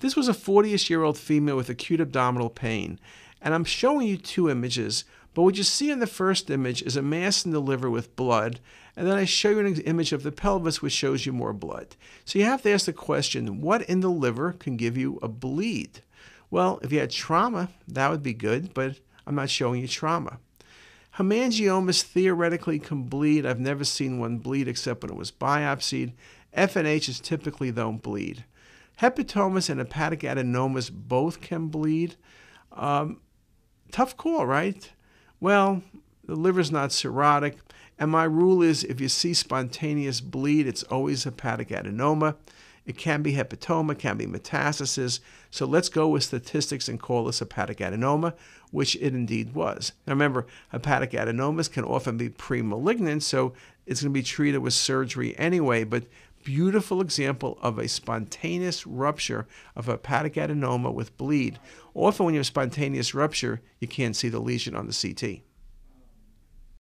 This was a 40ish year old female with acute abdominal pain. And I'm showing you two images, but what you see in the first image is a mass in the liver with blood, and then I show you an image of the pelvis, which shows you more blood. So you have to ask the question what in the liver can give you a bleed? Well, if you had trauma, that would be good, but I'm not showing you trauma. Hemangiomas theoretically can bleed. I've never seen one bleed except when it was biopsied. FNHs typically don't bleed. Hepatomas and hepatic adenomas both can bleed. Um, tough call, right? Well, the liver's not cirrhotic. And my rule is if you see spontaneous bleed, it's always hepatic adenoma. It can be hepatoma, can be metastasis. So let's go with statistics and call this hepatic adenoma, which it indeed was. Now remember, hepatic adenomas can often be pre-malignant, so it's going to be treated with surgery anyway, but beautiful example of a spontaneous rupture of hepatic adenoma with bleed. Often when you have spontaneous rupture, you can't see the lesion on the CT.